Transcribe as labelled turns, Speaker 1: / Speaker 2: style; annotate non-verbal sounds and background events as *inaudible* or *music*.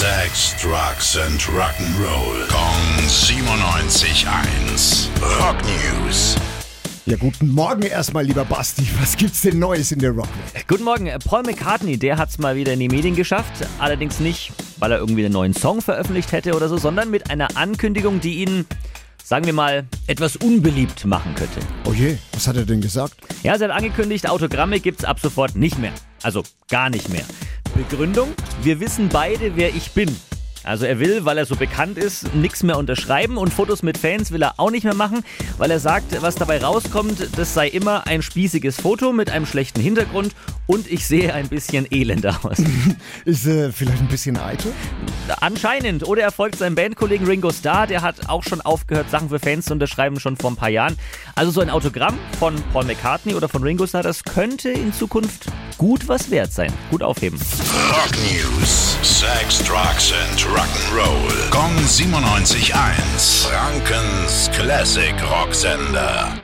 Speaker 1: Sex, Drugs and Rock'n'Roll. Kong 97.1. Rock News.
Speaker 2: Ja, guten Morgen erstmal, lieber Basti. Was gibt's denn Neues in der Rockwelt?
Speaker 3: Guten Morgen, Paul McCartney, der hat's mal wieder in die Medien geschafft. Allerdings nicht, weil er irgendwie einen neuen Song veröffentlicht hätte oder so, sondern mit einer Ankündigung, die ihn, sagen wir mal, etwas unbeliebt machen könnte.
Speaker 2: Oh je, was hat er denn gesagt?
Speaker 3: Ja, sie hat angekündigt, Autogramme gibt's ab sofort nicht mehr. Also gar nicht mehr. Begründung? Wir wissen beide, wer ich bin. Also er will, weil er so bekannt ist, nichts mehr unterschreiben und Fotos mit Fans will er auch nicht mehr machen, weil er sagt, was dabei rauskommt, das sei immer ein spießiges Foto mit einem schlechten Hintergrund und ich sehe ein bisschen elend aus. *laughs*
Speaker 2: Ist äh, vielleicht ein bisschen eitel?
Speaker 3: Anscheinend. Oder er folgt seinem Bandkollegen Ringo Starr, der hat auch schon aufgehört, Sachen für Fans zu unterschreiben, schon vor ein paar Jahren. Also so ein Autogramm von Paul McCartney oder von Ringo Starr, das könnte in Zukunft gut was wert sein. Gut aufheben.
Speaker 1: Rock News. Sex, Drugs and Rock'n'Roll. Kong 97.1. Frankens Classic Rocksender.